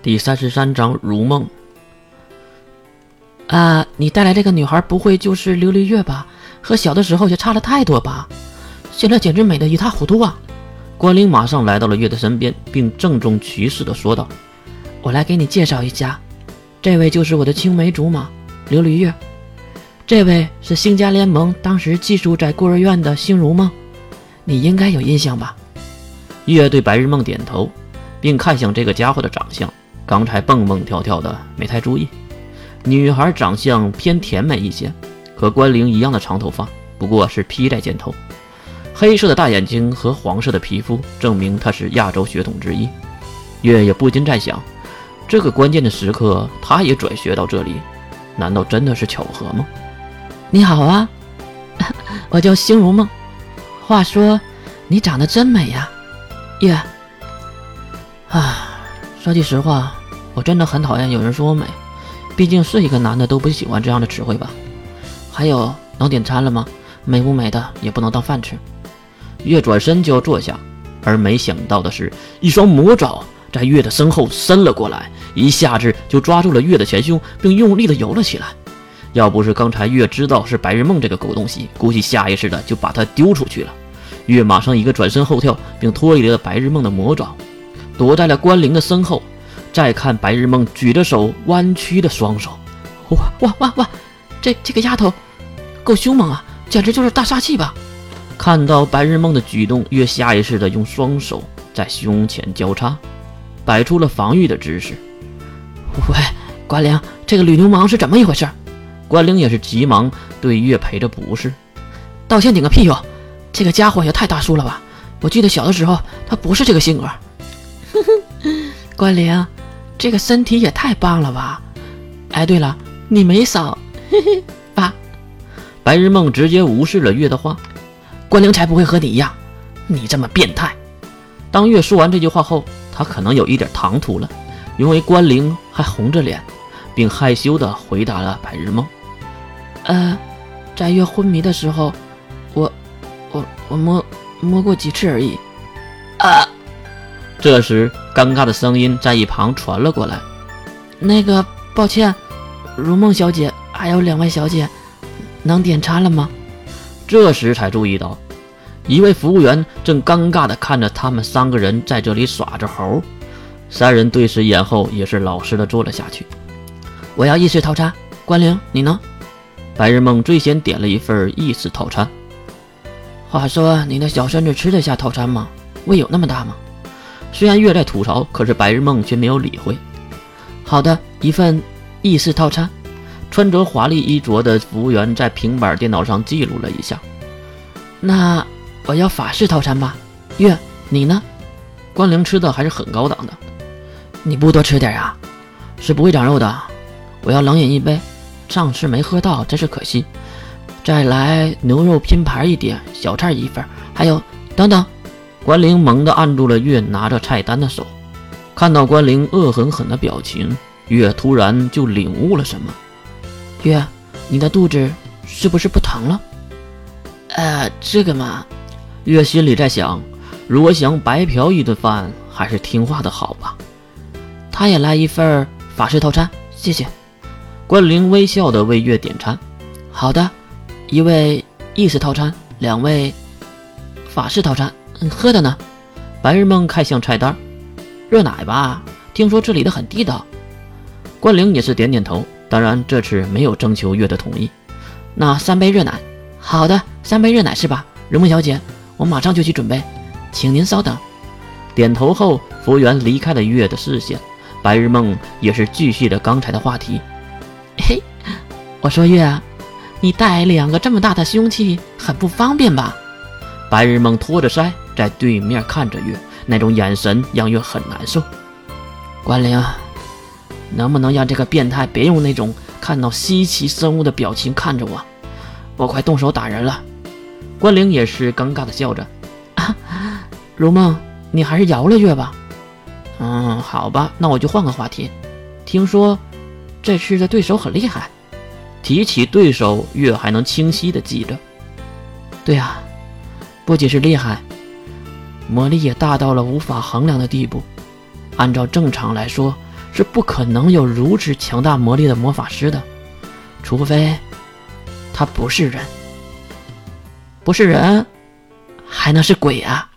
第三十三章如梦。啊，你带来这个女孩不会就是琉璃月吧？和小的时候也差了太多吧？现在简直美得一塌糊涂啊！关灵马上来到了月的身边，并郑重其事地说道：“我来给你介绍一下，这位就是我的青梅竹马琉璃月，这位是星家联盟当时寄宿在孤儿院的星如梦，你应该有印象吧？”月对白日梦点头，并看向这个家伙的长相，刚才蹦蹦跳跳的没太注意。女孩长相偏甜美一些，和关灵一样的长头发，不过是披在肩头。黑色的大眼睛和黄色的皮肤，证明她是亚洲血统之一。月也不禁在想，这个关键的时刻，她也转学到这里，难道真的是巧合吗？你好啊，我叫星如梦。话说，你长得真美呀，月。啊，说句实话，我真的很讨厌有人说我美。毕竟是一个男的都不喜欢这样的词汇吧？还有，能点餐了吗？美不美的也不能当饭吃。月转身就要坐下，而没想到的是，一双魔爪在月的身后伸了过来，一下子就抓住了月的前胸，并用力的游了起来。要不是刚才月知道是白日梦这个狗东西，估计下意识的就把它丢出去了。月马上一个转身后跳，并脱离了白日梦的魔爪，躲在了关灵的身后。再看白日梦举着手弯曲的双手，哇哇哇哇！这这个丫头够凶猛啊，简直就是大杀器吧！看到白日梦的举动，月下意识的用双手在胸前交叉，摆出了防御的姿势。喂，关灵，这个吕流氓是怎么一回事？关灵也是急忙对月赔着不是，道歉顶个屁哟！这个家伙也太大叔了吧！我记得小的时候他不是这个性格。关灵。这个身体也太棒了吧！哎，对了，你没扫，嘿嘿，爸。白日梦直接无视了月的话，关灵才不会和你一样，你这么变态。当月说完这句话后，他可能有一点唐突了，因为关灵还红着脸，并害羞地回答了白日梦：“呃，在月昏迷的时候，我，我，我摸摸过几次而已。”啊！这时。尴尬的声音在一旁传了过来。那个，抱歉，如梦小姐，还有两位小姐，能点餐了吗？这时才注意到，一位服务员正尴尬地看着他们三个人在这里耍着猴。三人对视一眼后，也是老实的坐了下去。我要意式套餐。关灵，你呢？白日梦最先点了一份意式套餐。话说，你那小身子吃得下套餐吗？胃有那么大吗？虽然月在吐槽，可是白日梦却没有理会。好的，一份意式套餐。穿着华丽衣着的服务员在平板电脑上记录了一下。那我要法式套餐吧。月，你呢？关灵吃的还是很高档的。你不多吃点啊？是不会长肉的。我要冷饮一杯，上次没喝到，真是可惜。再来牛肉拼盘一点，小菜一份，还有等等。关灵猛地按住了月拿着菜单的手，看到关灵恶狠狠的表情，月突然就领悟了什么。月，你的肚子是不是不疼了？呃，这个嘛，月心里在想，如果想白嫖一顿饭，还是听话的好吧。他也来一份法式套餐，谢谢。关灵微笑的为月点餐。好的，一位意式套餐，两位法式套餐。喝的呢？白日梦看向菜单，热奶吧？听说这里的很地道。关灵也是点点头，当然这次没有征求月的同意。那三杯热奶，好的，三杯热奶是吧？如梦小姐，我马上就去准备，请您稍等。点头后，服务员离开了月的视线。白日梦也是继续着刚才的话题。嘿，我说月啊，你带两个这么大的凶器，很不方便吧？白日梦托着腮。在对面看着月，那种眼神让月很难受。关灵，能不能让这个变态别用那种看到稀奇生物的表情看着我？我快动手打人了。关灵也是尴尬的笑着。啊，如梦，你还是饶了月吧。嗯，好吧，那我就换个话题。听说这次的对手很厉害。提起对手，月还能清晰的记着。对啊，不仅是厉害。魔力也大到了无法衡量的地步。按照正常来说，是不可能有如此强大魔力的魔法师的，除非他不是人。不是人，还能是鬼啊？